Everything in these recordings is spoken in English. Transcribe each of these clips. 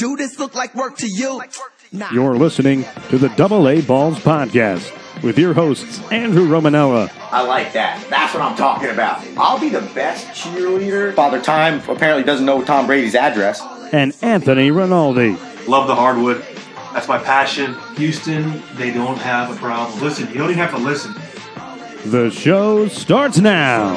Do this look like work to you? Nah. You're listening to the Double A Balls Podcast with your hosts, Andrew Romanella, I like that. That's what I'm talking about. I'll be the best cheerleader. Father Time apparently doesn't know Tom Brady's address. and Anthony Rinaldi. Love the hardwood. That's my passion. Houston, they don't have a problem. Listen, you don't even have to listen. The show starts now.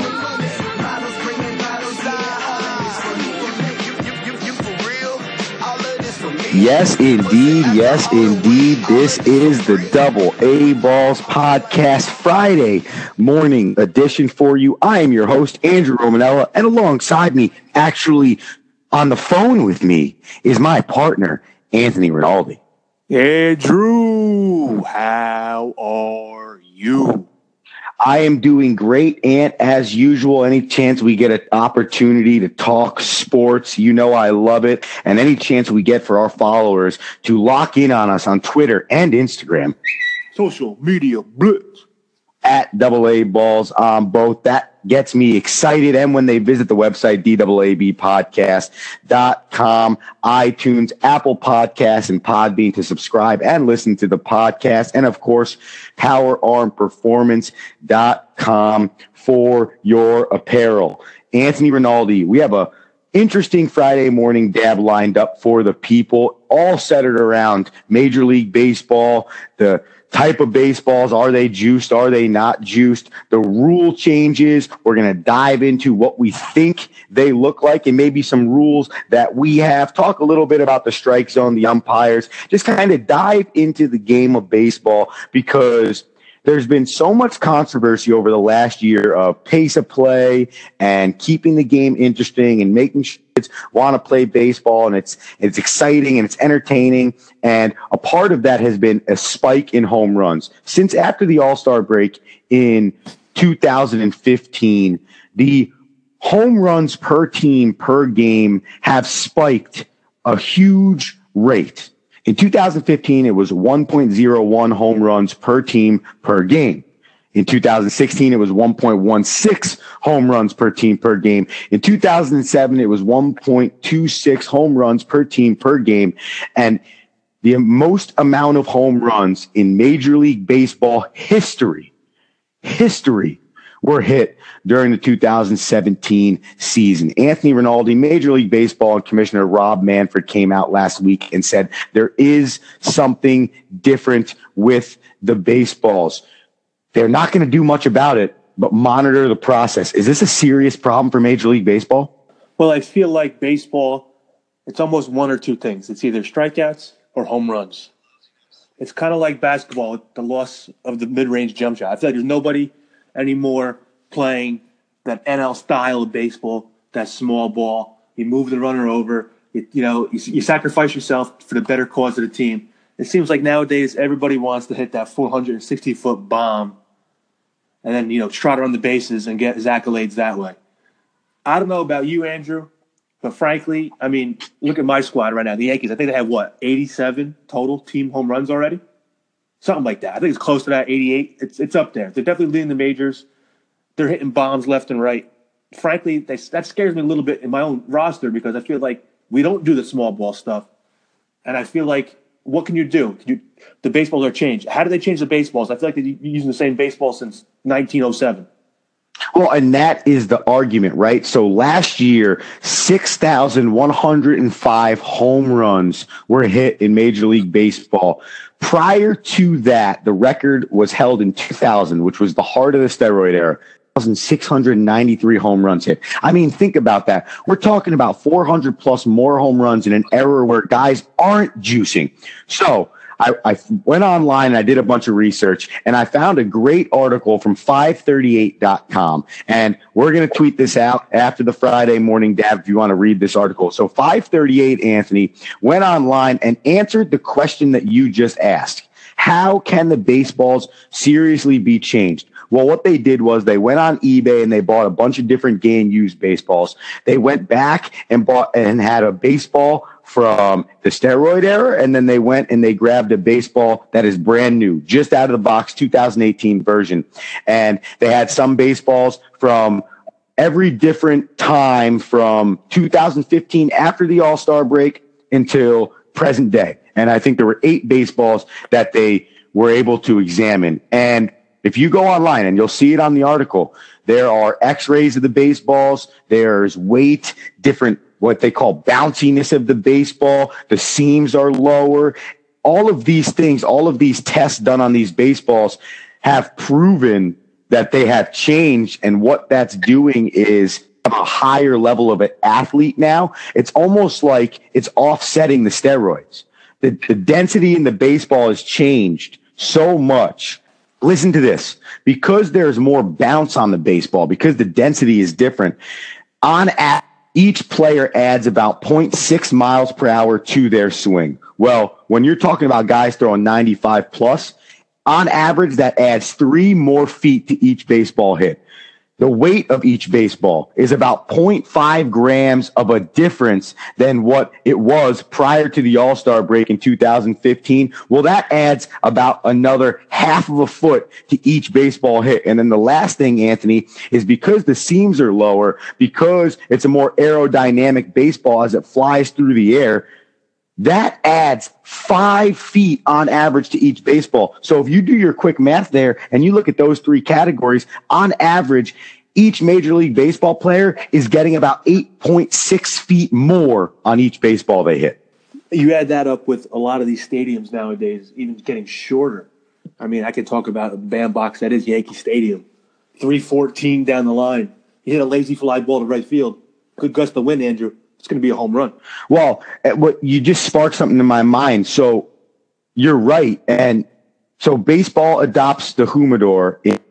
Yes, indeed. Yes, indeed. This is the Double A Balls Podcast Friday morning edition for you. I am your host, Andrew Romanella, and alongside me, actually on the phone with me, is my partner, Anthony Rinaldi. Andrew, how are you? I am doing great, and as usual, any chance we get an opportunity to talk sports, you know I love it. And any chance we get for our followers to lock in on us on Twitter and Instagram Social media blitz. At double A balls on both. That gets me excited. And when they visit the website, DAABpodcast.com, iTunes, Apple Podcasts, and Podbean to subscribe and listen to the podcast. And of course, powerarmperformance.com for your apparel. Anthony Rinaldi, we have a interesting Friday morning dab lined up for the people, all centered around Major League Baseball, the type of baseballs. Are they juiced? Are they not juiced? The rule changes. We're going to dive into what we think they look like and maybe some rules that we have. Talk a little bit about the strike zone, the umpires, just kind of dive into the game of baseball because there's been so much controversy over the last year of pace of play and keeping the game interesting and making sure kids want to play baseball and it's it's exciting and it's entertaining. And a part of that has been a spike in home runs. Since after the all-star break in 2015 the home runs per team per game have spiked a huge rate in 2015, it was 1.01 home runs per team per game. In 2016, it was 1.16 home runs per team per game. In 2007, it was 1.26 home runs per team per game. And the most amount of home runs in Major League Baseball history, history were hit during the 2017 season. Anthony Rinaldi, Major League Baseball and Commissioner Rob Manfred came out last week and said there is something different with the baseballs. They're not going to do much about it, but monitor the process. Is this a serious problem for Major League Baseball? Well, I feel like baseball, it's almost one or two things. It's either strikeouts or home runs. It's kind of like basketball, the loss of the mid range jump shot. I feel like there's nobody anymore playing that NL style of baseball, that small ball. You move the runner over. You, you know, you, you sacrifice yourself for the better cause of the team. It seems like nowadays everybody wants to hit that 460 foot bomb and then, you know, trot around the bases and get his accolades that way. I don't know about you, Andrew, but frankly, I mean, look at my squad right now. The Yankees, I think they have what, 87 total team home runs already? Something like that. I think it's close to that, 88. It's, it's up there. They're definitely leading the majors. They're hitting bombs left and right. Frankly, they, that scares me a little bit in my own roster because I feel like we don't do the small ball stuff. And I feel like, what can you do? Can you, the baseballs are changed. How do they change the baseballs? I feel like they're using the same baseball since 1907. Well, and that is the argument, right? So last year, 6,105 home runs were hit in Major League Baseball. Prior to that, the record was held in 2000, which was the heart of the steroid era. 1,693 home runs hit. I mean, think about that. We're talking about 400 plus more home runs in an era where guys aren't juicing. So I, I went online and I did a bunch of research and I found a great article from 538.com. And we're going to tweet this out after the Friday morning dab if you want to read this article. So 538 Anthony went online and answered the question that you just asked. How can the baseballs seriously be changed? Well, what they did was they went on eBay and they bought a bunch of different game used baseballs. They went back and bought and had a baseball from the steroid era. And then they went and they grabbed a baseball that is brand new, just out of the box, 2018 version. And they had some baseballs from every different time from 2015 after the All Star break until present day. And I think there were eight baseballs that they were able to examine. And if you go online and you'll see it on the article, there are x-rays of the baseballs. There's weight, different, what they call bounciness of the baseball. The seams are lower. All of these things, all of these tests done on these baseballs have proven that they have changed. And what that's doing is a higher level of an athlete now. It's almost like it's offsetting the steroids. The, the density in the baseball has changed so much. Listen to this. Because there's more bounce on the baseball, because the density is different, on at each player adds about 0.6 miles per hour to their swing. Well, when you're talking about guys throwing 95 plus, on average, that adds three more feet to each baseball hit the weight of each baseball is about 0.5 grams of a difference than what it was prior to the All Star break in 2015. Well, that adds about another half of a foot to each baseball hit. And then the last thing, Anthony, is because the seams are lower, because it's a more aerodynamic baseball as it flies through the air, that adds five feet on average to each baseball. So if you do your quick math there and you look at those three categories, on average, each Major League Baseball player is getting about 8.6 feet more on each baseball they hit. You add that up with a lot of these stadiums nowadays, even getting shorter. I mean, I could talk about a bandbox that is Yankee Stadium, 314 down the line. You hit a lazy fly ball to right field. Good gust of wind, Andrew it's going to be a home run. Well, eh, what you just sparked something in my mind. So you're right, and so baseball adopts the humidor. It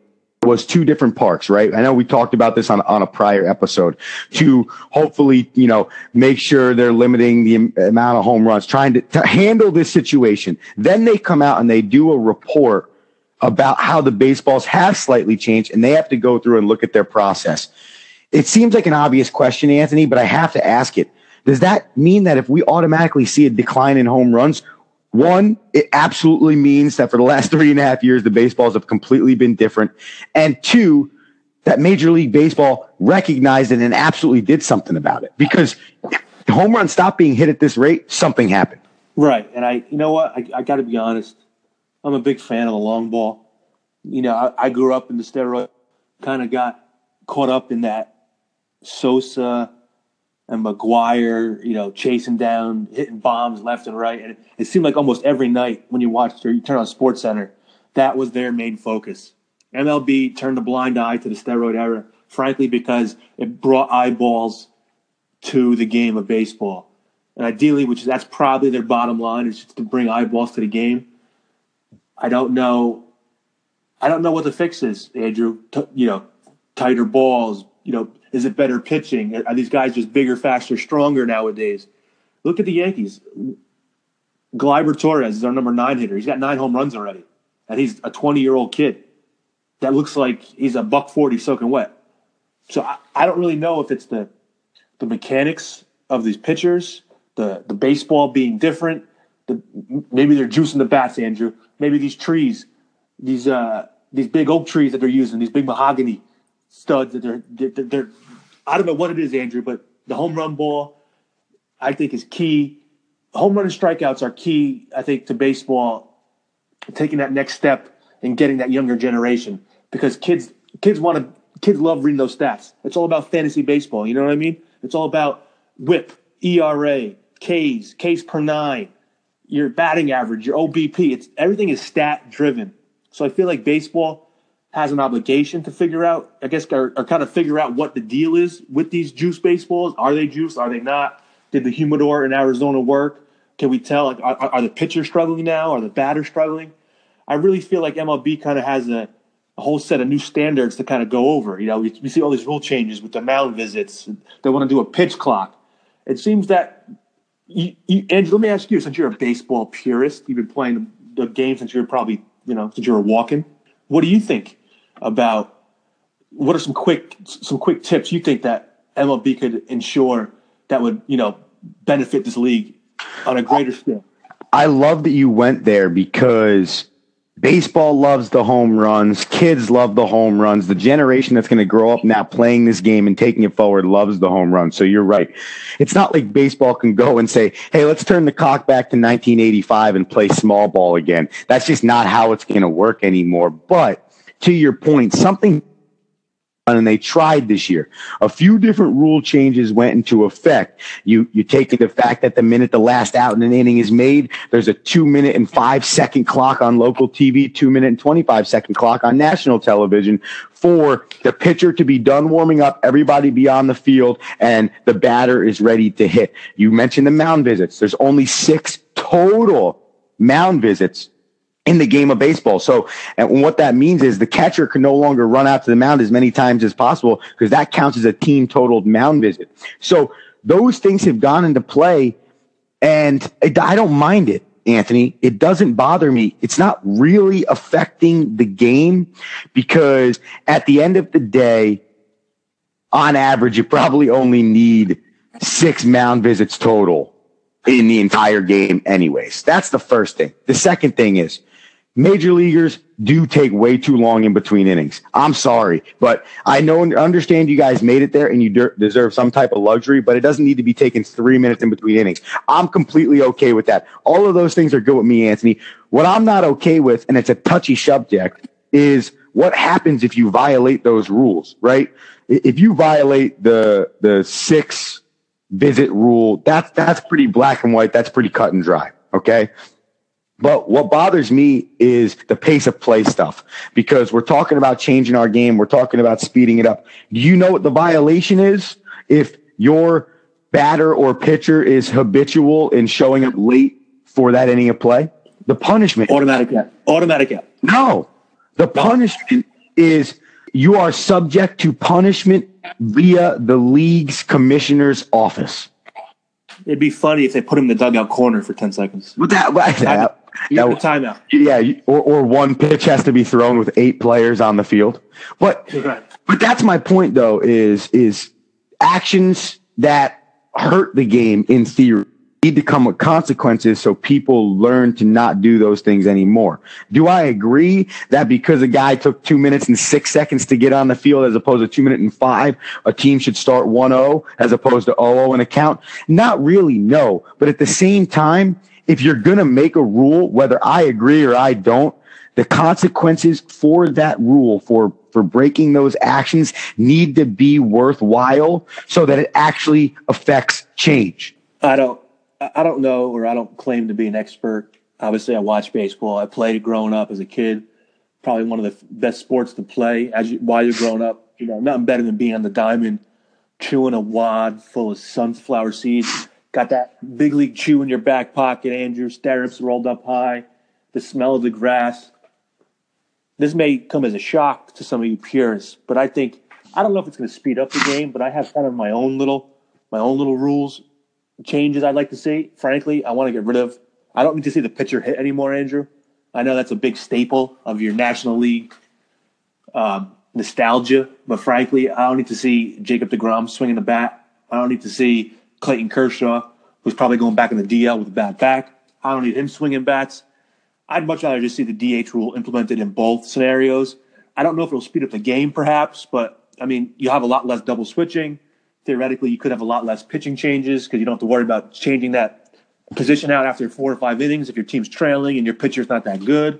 was two different parks, right? I know we talked about this on on a prior episode to hopefully, you know, make sure they're limiting the amount of home runs, trying to, to handle this situation. Then they come out and they do a report about how the baseballs have slightly changed, and they have to go through and look at their process. It seems like an obvious question, Anthony, but I have to ask it. Does that mean that if we automatically see a decline in home runs, one, it absolutely means that for the last three and a half years, the baseballs have completely been different. And two, that Major League Baseball recognized it and absolutely did something about it. Because if home runs stopped being hit at this rate, something happened. Right. And I, you know what? I, I got to be honest. I'm a big fan of the long ball. You know, I, I grew up in the steroid, kind of got caught up in that Sosa and McGwire, you know, chasing down, hitting bombs left and right. And it, seemed like almost every night when you watched or you turn on Sports Center, that was their main focus. MLB turned a blind eye to the steroid era, frankly, because it brought eyeballs to the game of baseball. And ideally, which that's probably their bottom line, is just to bring eyeballs to the game. I don't know. I don't know what the fix is, Andrew. T- you know, tighter balls. You know, is it better pitching? Are these guys just bigger, faster, stronger nowadays? Look at the Yankees. Gleyber Torres is our number nine hitter. He's got nine home runs already, and he's a 20 year old kid that looks like he's a buck 40 soaking wet. So I, I don't really know if it's the the mechanics of these pitchers, the the baseball being different. The, maybe they're juicing the bats, Andrew. Maybe these trees, these uh, these big oak trees that they're using, these big mahogany studs that they're, they're, they're I don't know what it is, Andrew, but the home run ball, I think, is key. Home run and strikeouts are key, I think, to baseball taking that next step and getting that younger generation because kids kids want to kids love reading those stats. It's all about fantasy baseball. You know what I mean? It's all about WHIP, ERA, Ks, Ks per nine, your batting average, your OBP. It's everything is stat driven. So I feel like baseball has an obligation to figure out, I guess, or, or, kind of figure out what the deal is with these juice baseballs. Are they juice? Are they not? Did the humidor in Arizona work? Can we tell? Like, are, are the pitchers struggling now? Are the batters struggling? I really feel like MLB kind of has a, a, whole set of new standards to kind of go over. You know, we, we see all these rule changes with the mound visits. They want to do a pitch clock. It seems that, you, you, Andrew, let me ask you, since you're a baseball purist, you've been playing the, the game since you're probably, you know, since you were walking. What do you think? About what are some quick some quick tips you think that MLB could ensure that would you know benefit this league on a greater scale? I love that you went there because Baseball loves the home runs. Kids love the home runs. The generation that's going to grow up now playing this game and taking it forward loves the home run. So you're right. It's not like baseball can go and say, hey, let's turn the clock back to 1985 and play small ball again. That's just not how it's going to work anymore. But to your point, something and they tried this year. A few different rule changes went into effect. You you take the fact that the minute the last out in an inning is made, there's a two minute and five second clock on local TV, two minute and twenty five second clock on national television for the pitcher to be done warming up, everybody be on the field, and the batter is ready to hit. You mentioned the mound visits. There's only six total mound visits in the game of baseball. So, and what that means is the catcher can no longer run out to the mound as many times as possible because that counts as a team totaled mound visit. So those things have gone into play and I don't mind it. Anthony, it doesn't bother me. It's not really affecting the game because at the end of the day, on average, you probably only need six mound visits total in the entire game anyways. That's the first thing. The second thing is major leaguers do take way too long in between innings. I'm sorry, but I know and understand you guys made it there and you de- deserve some type of luxury, but it doesn't need to be taken three minutes in between innings. I'm completely okay with that. All of those things are good with me, Anthony. What I'm not okay with, and it's a touchy subject, is what happens if you violate those rules, right? If you violate the, the six visit rule, that's, that's pretty black and white. That's pretty cut and dry. Okay. But what bothers me is the pace of play stuff because we're talking about changing our game. We're talking about speeding it up. Do you know what the violation is? If your batter or pitcher is habitual in showing up late for that inning of play, the punishment automatic out. Automatic out. No, the punishment is you are subject to punishment via the league's commissioner's office. It'd be funny if they put him in the dugout corner for ten seconds. But that, that, that, timeout. Yeah, or, or one pitch has to be thrown with eight players on the field. But right. but that's my point though is is actions that hurt the game in theory need to come with consequences so people learn to not do those things anymore. Do I agree that because a guy took two minutes and six seconds to get on the field as opposed to two minutes and five, a team should start 1-0 as opposed to 0-0 in a count? Not really, no. But at the same time, if you're going to make a rule, whether I agree or I don't, the consequences for that rule, for, for breaking those actions need to be worthwhile so that it actually affects change. I don't, I don't know, or I don't claim to be an expert. Obviously, I watch baseball. I played it growing up as a kid. Probably one of the best sports to play as you, while you're growing up. You know, nothing better than being on the diamond, chewing a wad full of sunflower seeds Got that big league chew in your back pocket, Andrew. Stirrups rolled up high. The smell of the grass. This may come as a shock to some of you purists, but I think I don't know if it's going to speed up the game, but I have kind of my own little my own little rules changes I'd like to see. Frankly, I want to get rid of. I don't need to see the pitcher hit anymore, Andrew. I know that's a big staple of your National League um, nostalgia, but frankly, I don't need to see Jacob DeGrom swinging the bat. I don't need to see Clayton Kershaw, who's probably going back in the DL with a bad back. I don't need him swinging bats. I'd much rather just see the DH rule implemented in both scenarios. I don't know if it'll speed up the game, perhaps, but I mean, you have a lot less double switching. Theoretically, you could have a lot less pitching changes because you don't have to worry about changing that position out after four or five innings if your team's trailing and your pitcher's not that good.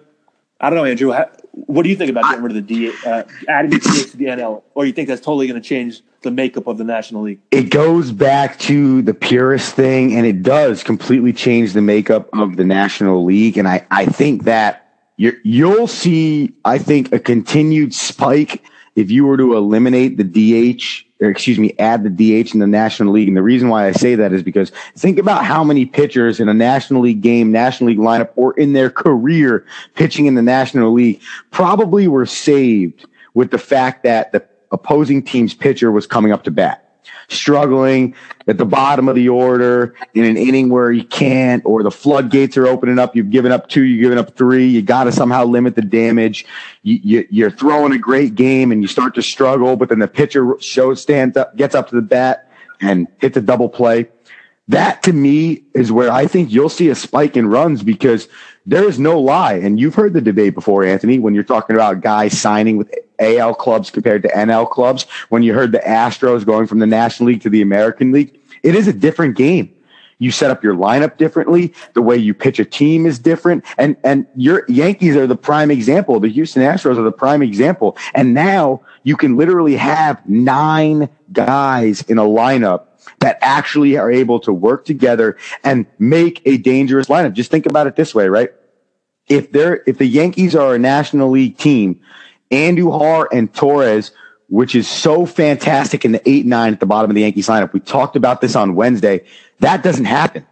I don't know, Andrew. How, what do you think about getting rid of the D, uh, adding the DH to the NL, or you think that's totally going to change the makeup of the National League? It goes back to the purist thing, and it does completely change the makeup of the National League. And I, I think that you you'll see, I think, a continued spike if you were to eliminate the DH, or excuse me, add the DH in the National League. And the reason why I say that is because think about how many pitchers in a National League game, National League lineup, or in their career pitching in the National League probably were saved with the fact that the opposing team's pitcher was coming up to bat struggling at the bottom of the order in an inning where you can't, or the floodgates are opening up. You've given up two, you've given up three. You got to somehow limit the damage. You, you, are throwing a great game and you start to struggle, but then the pitcher shows, stands up, gets up to the bat and hits a double play. That to me is where I think you'll see a spike in runs because there is no lie. And you've heard the debate before, Anthony, when you're talking about guys signing with AL clubs compared to NL clubs, when you heard the Astros going from the National League to the American League, it is a different game. You set up your lineup differently. The way you pitch a team is different. And, and your Yankees are the prime example. The Houston Astros are the prime example. And now you can literally have nine guys in a lineup that actually are able to work together and make a dangerous lineup. Just think about it this way, right? If they're, if the Yankees are a National League team, Andujar and Torres, which is so fantastic in the eight nine at the bottom of the Yankees lineup. We talked about this on Wednesday. That doesn't happen.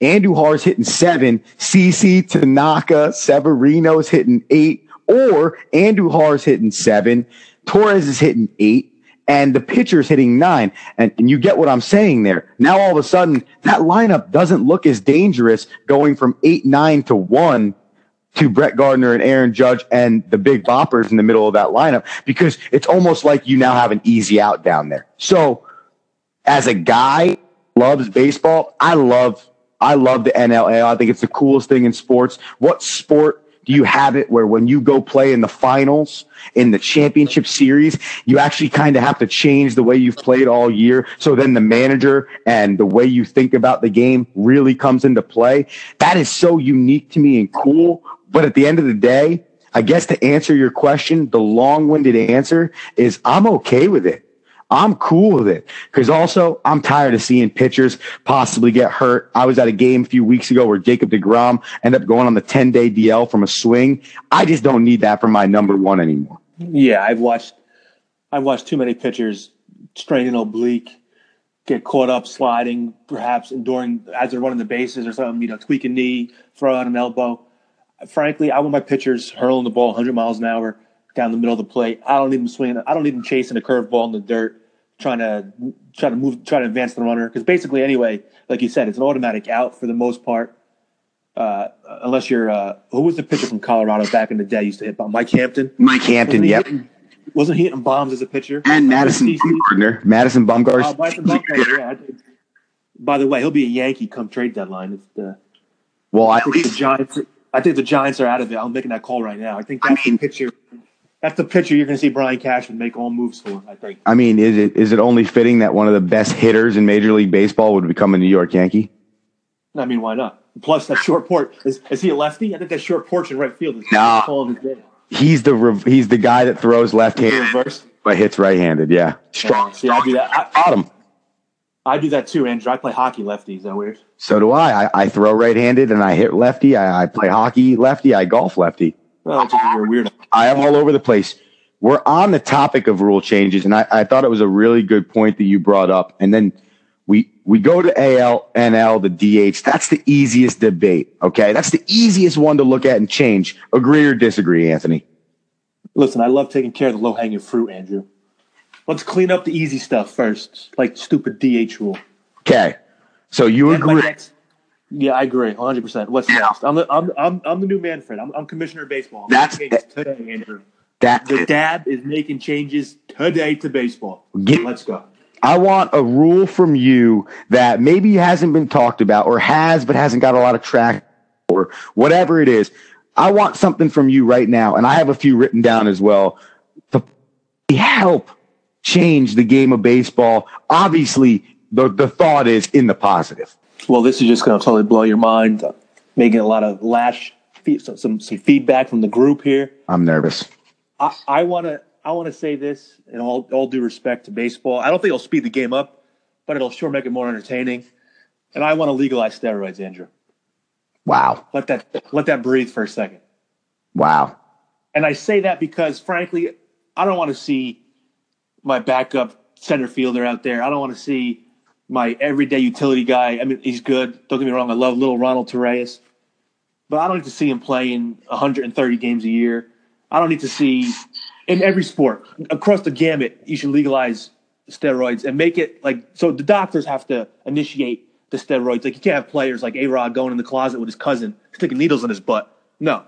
Andujar's hitting seven, CC Tanaka, Severino's hitting eight, or Andujar's hitting seven, Torres is hitting eight, and the pitcher's hitting nine. And, and you get what I'm saying there. Now all of a sudden, that lineup doesn't look as dangerous going from eight nine to one to Brett Gardner and Aaron Judge and the big boppers in the middle of that lineup because it's almost like you now have an easy out down there. So as a guy loves baseball, I love I love the NLA. I think it's the coolest thing in sports. What sport do you have it where when you go play in the finals, in the championship series, you actually kind of have to change the way you've played all year. So then the manager and the way you think about the game really comes into play. That is so unique to me and cool. But at the end of the day, I guess to answer your question, the long winded answer is I'm okay with it. I'm cool with it because also I'm tired of seeing pitchers possibly get hurt. I was at a game a few weeks ago where Jacob DeGrom ended up going on the 10 day DL from a swing. I just don't need that for my number one anymore. Yeah, I've watched I've watched too many pitchers strain an oblique, get caught up sliding, perhaps enduring as they're running the bases or something, you know, tweak a knee, throw out an elbow frankly, I want my pitchers hurling the ball 100 miles an hour down the middle of the plate. I don't need them swinging. I don't need them chasing a curveball in the dirt, trying to try to move, try to advance the runner. Because basically, anyway, like you said, it's an automatic out for the most part. Uh, unless you're uh, who was the pitcher from Colorado back in the day used to hit bomb? Mike Hampton. Mike Hampton, yep. Hitting, wasn't he hitting bombs as a pitcher? And Madison Bumgarner. Madison Bumgarner. Oh, Madison Bumgarner. Yeah. By the way, he'll be a Yankee come trade deadline. If the, well, I think least the Giants. I think the Giants are out of it. I'm making that call right now. I think that's I mean, the pitcher. That's the pitcher you're going to see Brian Cashman make all moves for. I think. I mean, is it is it only fitting that one of the best hitters in Major League Baseball would become a New York Yankee? I mean, why not? Plus, that short porch is, is he a lefty? I think that short porch in right field is Nah. calling his name. He's the rev- he's the guy that throws left-handed Reverse. but hits right-handed. Yeah, strong. Uh, see, I do that. I, Bottom. I do that too, Andrew. I play hockey lefty. Is that weird? So do I. I, I throw right-handed and I hit lefty. I, I play hockey lefty. I golf lefty. Well, it's just you're a weirdo. I am all over the place. We're on the topic of rule changes, and I, I thought it was a really good point that you brought up. And then we we go to AL, NL, the DH. That's the easiest debate. Okay, that's the easiest one to look at and change. Agree or disagree, Anthony? Listen, I love taking care of the low hanging fruit, Andrew. Let's clean up the easy stuff first, like stupid DH rule. Okay, so you And my agree? next- yeah, I agree, 100. percent What's Yeah. next? I'm the I'm, I'm I'm the new Manfred. I'm, I'm commissioner of baseball. I'm That's- today, Andrew. That's The it. dad is making changes today to baseball. Get- Let's go. I want a rule from you that maybe hasn't been talked about or has but hasn't got a lot of track or whatever it is. I want something from you right now, and I have a few written down as well to help change the game of baseball. Obviously, the, the thought is in the positive. Well, this is just going to totally blow your mind. Making a lot of lash, some some, some feedback from the group here. I'm nervous. I, I want to I want to say this in all all due respect to baseball. I don't think it'll speed the game up, but it'll sure make it more entertaining. And I want to legalize steroids, Andrew. Wow. Let that let that breathe for a second. Wow. And I say that because, frankly, I don't want to see my backup center fielder out there. I don't want to see my everyday utility guy. I mean, he's good. Don't get me wrong. I love little Ronald Torreyes, but I don't need to see him playing 130 games a year. I don't need to see in every sport across the gamut. You should legalize steroids and make it like so. The doctors have to initiate the steroids. Like you can't have players like A Rod going in the closet with his cousin sticking needles in his butt. No,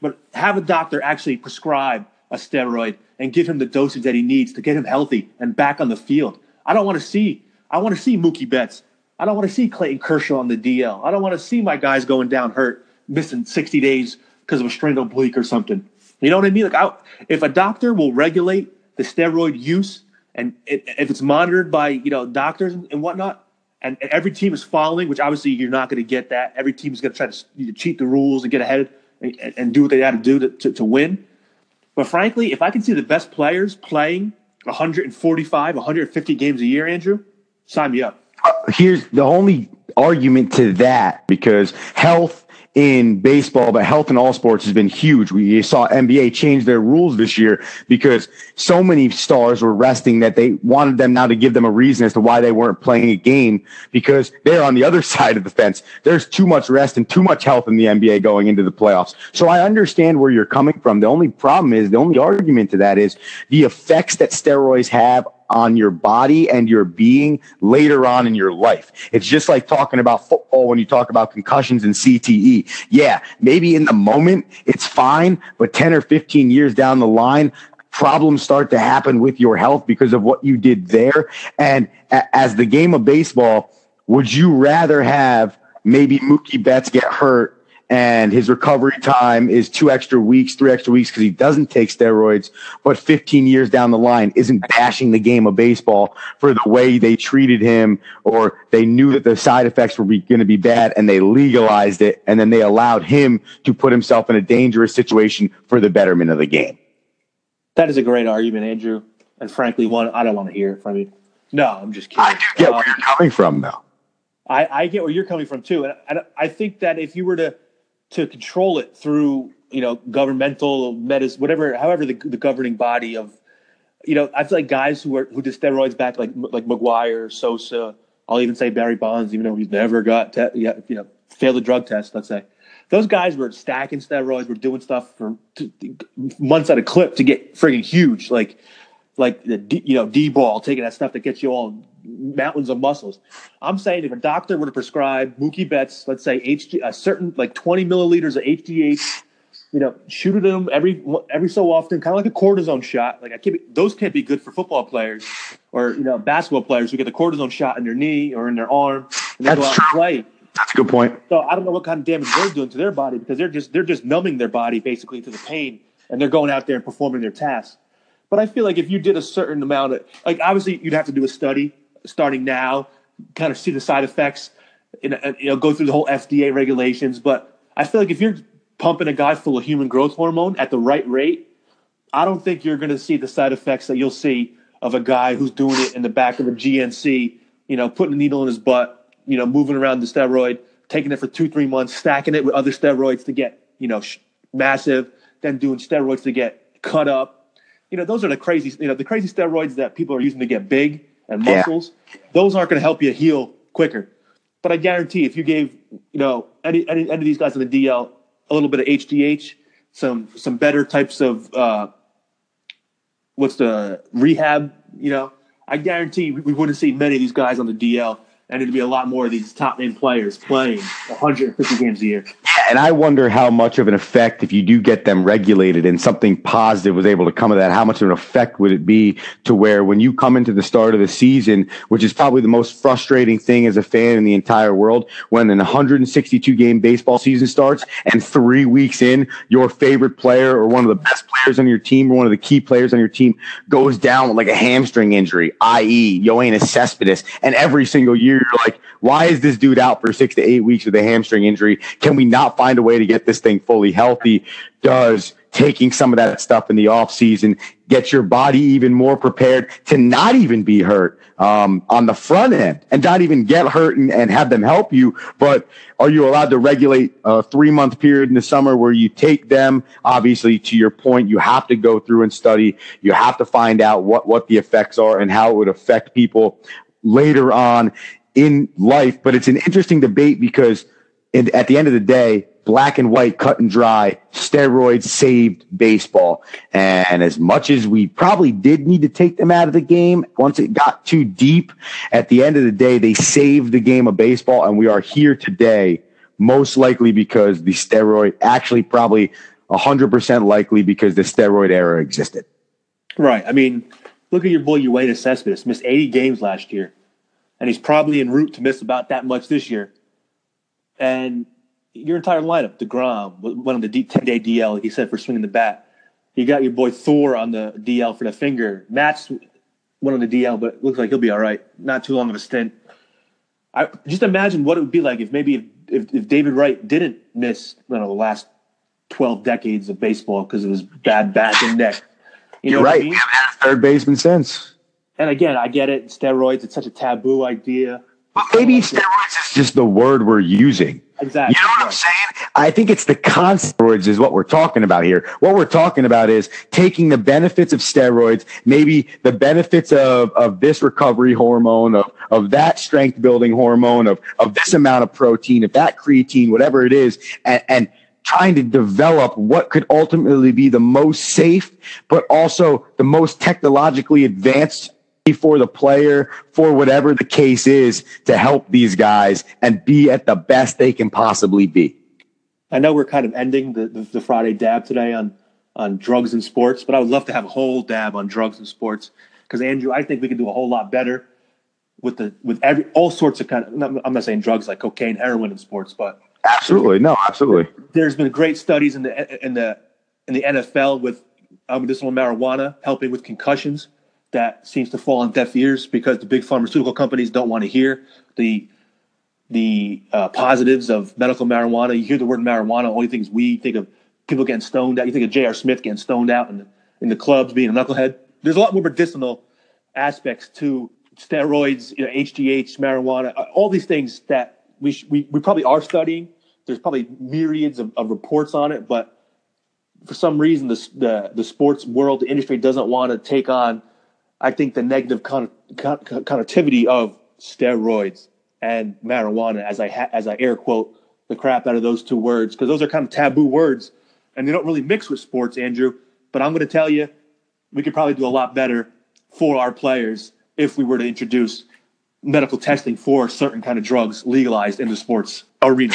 but have a doctor actually prescribe a steroid and give him the dosage that he needs to get him healthy and back on the field. I don't want to see. I want to see Mookie Betts I don't want to see Clayton Kershaw on the DL. I don't want to see my guys going down hurt, missing 60 days because of a strained oblique or something. You know what I mean? Like, I, if a doctor will regulate the steroid use and it, if it's monitored by you know doctors and whatnot, and every team is following, which obviously you're not going to get that. Every team is going to try to cheat the rules and get ahead and, and do what they got to do to, to win. But frankly, if I can see the best players playing 145, 150 games a year, Andrew, sign me up. Uh, here's the only argument to that because health in baseball, but health in all sports has been huge. We saw NBA change their rules this year because so many stars were resting that they wanted them now to give them a reason as to why they weren't playing a game because they're on the other side of the fence. There's too much rest and too much health in the NBA going into the playoffs. So I understand where you're coming from. The only problem is the only argument to that is the effects that steroids have on your body and your being later on in your life. It's just like talking about football when you talk about concussions and CTE. Yeah, maybe in the moment it's fine, but 10 or 15 years down the line, problems start to happen with your health because of what you did there. And as the game of baseball, would you rather have maybe Mookie Betts get hurt and his recovery time is two extra weeks, three extra weeks because he doesn't take steroids, but 15 years down the line isn't bashing the game of baseball for the way they treated him or they knew that the side effects were going to be bad and they legalized it and then they allowed him to put himself in a dangerous situation for the betterment of the game. That is a great argument, Andrew. And frankly, one I don't want to hear it from you. No, I'm just kidding. I do get where you're coming from, though. I, I get where you're coming from too, and I, I think that if you were to to control it through you know governmental medicine, whatever, however the, the governing body of you know, I feel like guys who are who did steroids back like like McGwire Sosa, I'll even say Barry Bonds, even though he's never got te- yeah, you know failed a drug test. Let's say those guys were stacking steroids, were doing stuff for t- months at a clip to get friggin' huge, like like the D, you know D-bol, taking that stuff that gets you all mountains of muscles. I'm saying if a doctor were to prescribe Mookie Betts, let's say HG, a certain like 20 milliliters of HGH, you know, shoot it at them every every so often, kind of like a cortisone shot. Like I can't, be, those can't be good for football players or you know basketball players who get the cortisone shot in their knee or in their arm and they That's go out true. and play. That's a good point. So I don't know what kind of damage they're doing to their body because they're just they're just numbing their body basically to the pain and they're going out there and performing their tasks. But I feel like if you did a certain amount of like obviously you'd have to do a study starting now, kind of see the side effects, and, uh, you know, go through the whole FDA regulations. But I feel like if you're pumping a guy full of human growth hormone at the right rate, I don't think you're going to see the side effects that you'll see of a guy who's doing it in the back of a GNC, you know, putting a needle in his butt, you know, moving around the steroid, taking it for two, three months, stacking it with other steroids to get, you know, sh- massive, then doing steroids to get cut up. You know, those are the crazy, you know, the crazy steroids that people are using to get big and muscles, yeah. those aren't going to help you heal quicker. But I guarantee if you gave, you know, any, any, any of these guys in the DL a little bit of HGH, some some better types of uh, what's the rehab, you know, I guarantee we, we wouldn't see many of these guys on the DL and it'd be a lot more of these top name players playing 150 games a year. And I wonder how much of an effect, if you do get them regulated and something positive was able to come of that, how much of an effect would it be to where when you come into the start of the season, which is probably the most frustrating thing as a fan in the entire world, when an 162 game baseball season starts and three weeks in, your favorite player or one of the best players on your team or one of the key players on your team goes down with like a hamstring injury, i.e., Yoenis Cespedes, and every single year you're like, why is this dude out for six to eight weeks with a hamstring injury? Can we not find a way to get this thing fully healthy? Does taking some of that stuff in the off season get your body even more prepared to not even be hurt um, on the front end and not even get hurt and, and, have them help you but are you allowed to regulate a three month period in the summer where you take them obviously to your point you have to go through and study you have to find out what what the effects are and how it would affect people later on in life. But it's an interesting debate because in, at the end of the day, black and white, cut and dry, steroids saved baseball. And as much as we probably did need to take them out of the game, once it got too deep, at the end of the day, they saved the game of baseball. And we are here today, most likely because the steroid actually probably 100% likely because the steroid era existed. Right. I mean, look at your boy Yoenis Cespedes missed 80 games last year. And he's probably en route to miss about that much this year. And your entire lineup, DeGrom went on the ten day DL, like he said, for swinging the bat. You got your boy Thor on the DL for the finger. Matz went on the DL, but looks like he'll be all right. Not too long of a stint. I just imagine what it would be like if maybe if, if, if David Wright didn't miss you know, the last twelve decades of baseball because of his bad back and neck. You know You're right. I mean? We haven't had a third baseman since. And again, I get it. Steroids, it's such a taboo idea. But maybe steroids is just the word we're using. Exactly. You know what I'm saying? I think it's the concept is what we're talking about here. What we're talking about is taking the benefits of steroids, maybe the benefits of, of this recovery hormone, of, of that strength building hormone, of, of this amount of protein, of that creatine, whatever it is, and, and trying to develop what could ultimately be the most safe, but also the most technologically advanced for the player, for whatever the case is, to help these guys and be at the best they can possibly be. I know we're kind of ending the, the, the Friday dab today on on drugs and sports, but I would love to have a whole dab on drugs and sports because Andrew, I think we could do a whole lot better with the with every all sorts of kind of. I'm not saying drugs like cocaine, heroin, in sports, but absolutely no, absolutely. There's been great studies in the in the in the NFL with um, medicinal marijuana helping with concussions that seems to fall on deaf ears because the big pharmaceutical companies don't want to hear the the uh, positives of medical marijuana. You hear the word marijuana, only thing is weed. Think of people getting stoned out. You think of J.R. Smith getting stoned out in the, in the clubs, being a knucklehead. There's a lot more medicinal aspects to steroids, you know, HGH, marijuana, uh, all these things that we, sh- we, we probably are studying. There's probably myriads of, of reports on it, but for some reason, the, the, the sports world, the industry doesn't want to take on – I think the negative con- con- connectivity of steroids and marijuana, as I ha- as I air quote the crap out of those two words, because those are kind of taboo words, and they don't really mix with sports, Andrew. But I'm going to tell you, we could probably do a lot better for our players if we were to introduce medical testing for certain kind of drugs legalized in the sports arena.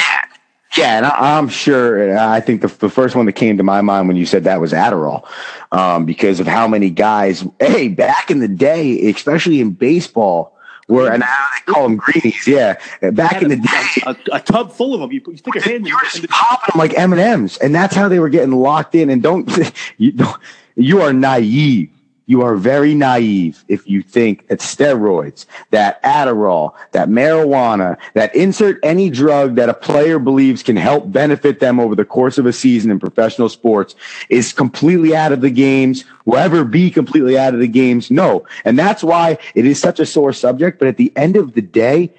Yeah, and I, am sure. I think the, the first one that came to my mind when you said that was Adderall, um, because of how many guys. Hey, back in the day, especially in baseball, were and now they call them greenies. Yeah, back in the day, a, a, tub full of them. You, you stick a hand. You were just popping them like M and M's, and that's how they were getting locked in. And don't you? Don't, you are naive you are very naive if you think that steroids, that Adderall, that marijuana, that insert any drug that a player believes can help benefit them over the course of a season in professional sports is completely out of the games, will ever be completely out of the games. No. And that's why it is such a sore subject. But at the end of the day,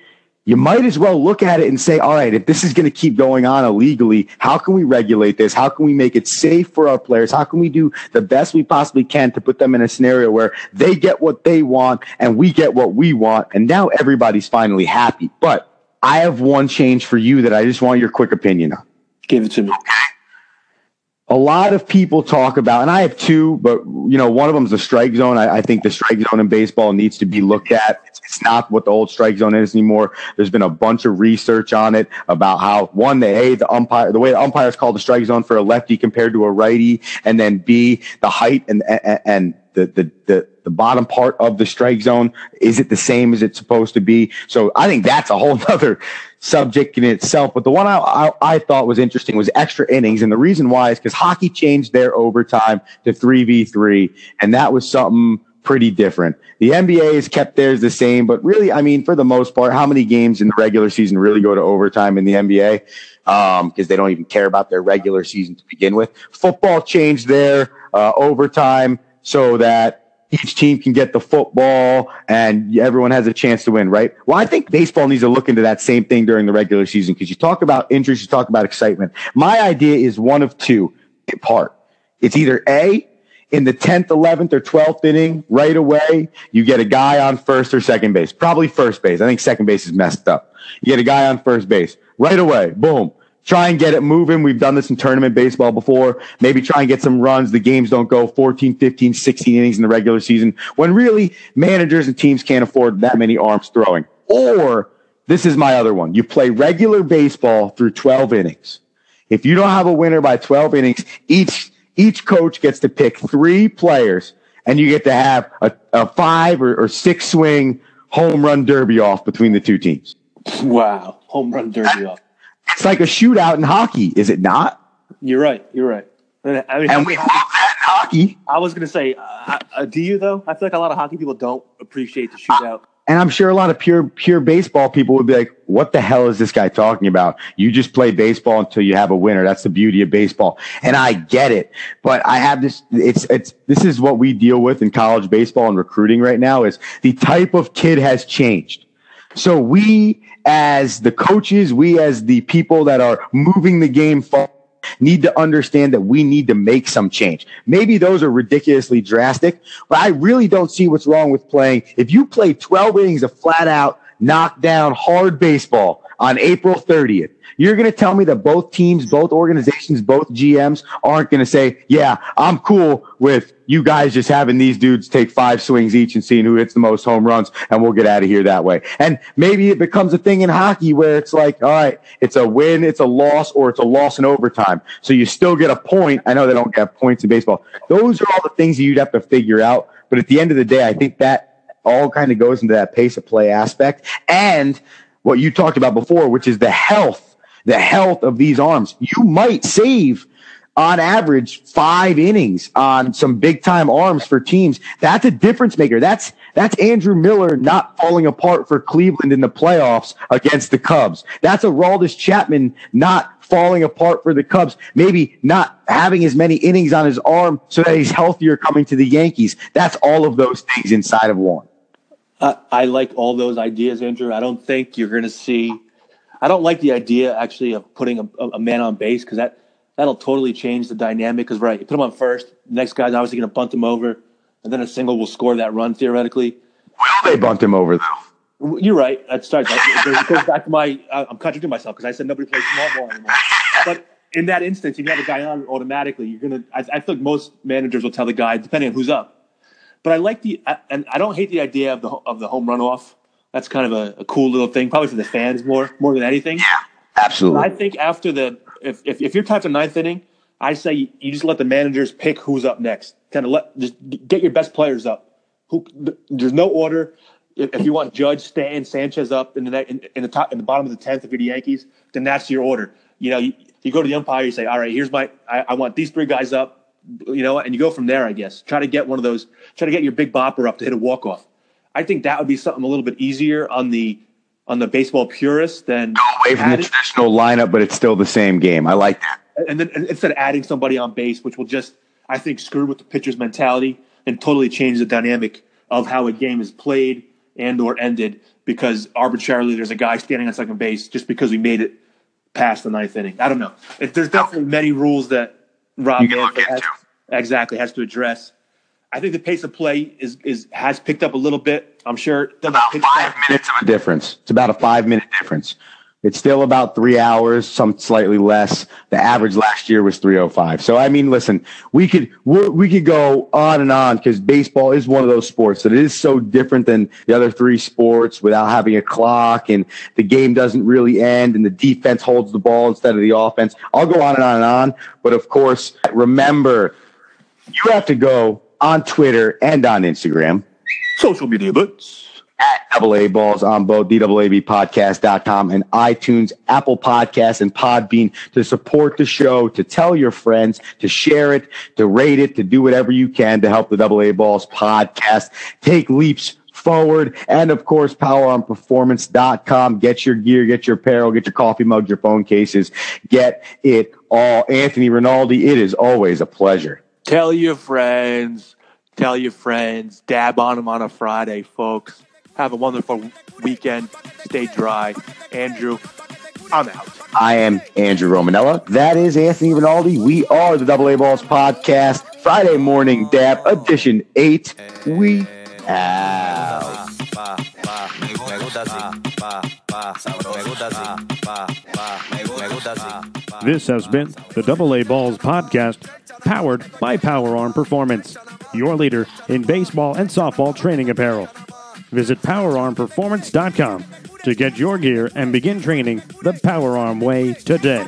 you might as well look at it and say, all right, if this is going to keep going on illegally, how can we regulate this? How can we make it safe for our players? How can we do the best we possibly can to put them in a scenario where they get what they want and we get what we want? And now everybody's finally happy. But I have one change for you that I just want your quick opinion on. Give it to me. Okay a lot of people talk about, and I have two, but you know, one of them is the strike zone. I, I, think the strike zone in baseball needs to be looked at. It's, it's, not what the old strike zone is anymore. There's been a bunch of research on it about how one, the a the umpire, the way the umpires call the strike zone for a lefty compared to a righty, and then b the height and and, and the, the, the, the bottom part of the strike zone? Is it the same as it's supposed to be? So I think that's a whole other subject in itself. But the one I, I, I thought was interesting was extra innings. And the reason why is because hockey changed their overtime to 3v3. And that was something pretty different. The NBA has kept theirs the same, but really, I mean, for the most part, how many games in the regular season really go to overtime in the NBA? Um, because they don't even care about their regular season to begin with. Football changed their uh, overtime so that each team can get the football and everyone has a chance to win, right? Well, I think baseball needs to look into that same thing during the regular season because you talk about injuries, you talk about excitement. My idea is one of two part. It's either A, in the 10th, 11th, or 12th inning, right away, you get a guy on first or second base. Probably first base. I think second base is messed up. You get a guy on first base right away. Boom try and get it moving. We've done this in tournament baseball before. Maybe try and get some runs. The games don't go 14, 15, 16 innings in the regular season when really managers and teams can't afford that many arms throwing. Or this is my other one. You play regular baseball through 12 innings. If you don't have a winner by 12 innings, each, each coach gets to pick three players and you get to have a, a five or, or six swing home run derby off between the two teams. Wow, home run derby off. It's like a shootout in hockey, is it not? You're right. You're right. And I mean, And we love that in hockey. I was going to say, uh, uh, do you though? I feel like a lot of hockey people don't appreciate the shootout. And I'm sure a lot of pure pure baseball people would be like, "What the hell is this guy talking about? You just play baseball until you have a winner. That's the beauty of baseball." And I get it, but I have this. It's it's this is what we deal with in college baseball and recruiting right now. Is the type of kid has changed. So we, as the coaches, we as the people that are moving the game forward, need to understand that we need to make some change. Maybe those are ridiculously drastic, but I really don't see what's wrong with playing. If you play 12 innings of flat out, knockdown, hard baseball on April 30th, you're going to tell me that both teams, both organizations, both GMs aren't going to say, yeah, I'm cool with you guys just having these dudes take five swings each and seeing who hits the most home runs and we'll get out of here that way. And maybe it becomes a thing in hockey where it's like, all right, it's a win, it's a loss, or it's a loss in overtime. So you still get a point. I know they don't get points in baseball. Those are all the things that you'd have to figure out. But at the end of the day, I think that all kind of goes into that pace of play aspect and what you talked about before, which is the health the health of these arms. You might save on average five innings on some big time arms for teams. That's a difference maker. That's that's Andrew Miller not falling apart for Cleveland in the playoffs against the Cubs. That's Aroldis Chapman not falling apart for the Cubs. Maybe not having as many innings on his arm so that he's healthier coming to the Yankees. That's all of those things inside of one. Uh, I like all those ideas, Andrew. I don't think you're going to see. I don't like the idea actually of putting a, a man on base because that that'll totally change the dynamic. Because right, you put him on first, the next guy's obviously going to bunt him over, and then a single will score that run theoretically. Will they bunt him over though? You're right. That starts. It goes back to my. I'm contradicting myself because I said nobody plays small ball anymore. But in that instance, if you have a guy on automatically, you're gonna. I, I feel like most managers will tell the guy, depending on who's up. But I like the, and I don't hate the idea of the of the home run off. That's kind of a, a cool little thing, probably for the fans more more than anything. Yeah, absolutely. But I think after the, if if, if you're tied to ninth inning, I say you just let the managers pick who's up next. Kind of let just get your best players up. Who there's no order. If, if you want Judge, Stanton, Sanchez up in the in, in the top in the bottom of the tenth, if you're the Yankees, then that's your order. You know, you, you go to the umpire, you say, all right, here's my, I, I want these three guys up. You know, and you go from there. I guess try to get one of those. Try to get your big bopper up to hit a walk off. I think that would be something a little bit easier on the on the baseball purist than Go away from the traditional lineup, but it's still the same game. I like that. and then instead of adding somebody on base, which will just I think screw with the pitcher's mentality and totally change the dynamic of how a game is played and or ended because arbitrarily there's a guy standing on second base just because we made it past the ninth inning. I don't know. There's definitely many rules that Rob You can look Manfred has, exactly has to address. I think the pace of play is is has picked up a little bit. I'm sure About five minutes of a difference. It's about a five minute difference. It's still about three hours, some slightly less. The average last year was 305. So, I mean, listen, we could, we we could go on and on because baseball is one of those sports that is so different than the other three sports without having a clock and the game doesn't really end and the defense holds the ball instead of the offense. I'll go on and on and on. But of course, remember, you have to go on Twitter and on Instagram social media, but at double A balls on both DAABpodcast.com and iTunes, Apple Podcasts, and Podbean to support the show, to tell your friends, to share it, to rate it, to do whatever you can to help the double A balls podcast take leaps forward. And of course, powerarmperformance.com. Get your gear, get your apparel, get your coffee mugs, your phone cases, get it all. Anthony Rinaldi, it is always a pleasure. Tell your friends. Tell your friends. Dab on them on a Friday, folks. Have a wonderful weekend. Stay dry. Andrew, I'm out. I am Andrew Romanella. That is Anthony Rinaldi. We are the Double A Balls Podcast. Friday morning dab edition eight. We out. pa, pa, me gusta así, pa, pa, sabroso, me gusta así, pa, pa, me gusta así, pa. This has been the Double A Balls podcast, powered by Power Arm Performance, your leader in baseball and softball training apparel. Visit PowerArmPerformance.com to get your gear and begin training the Power Arm way today.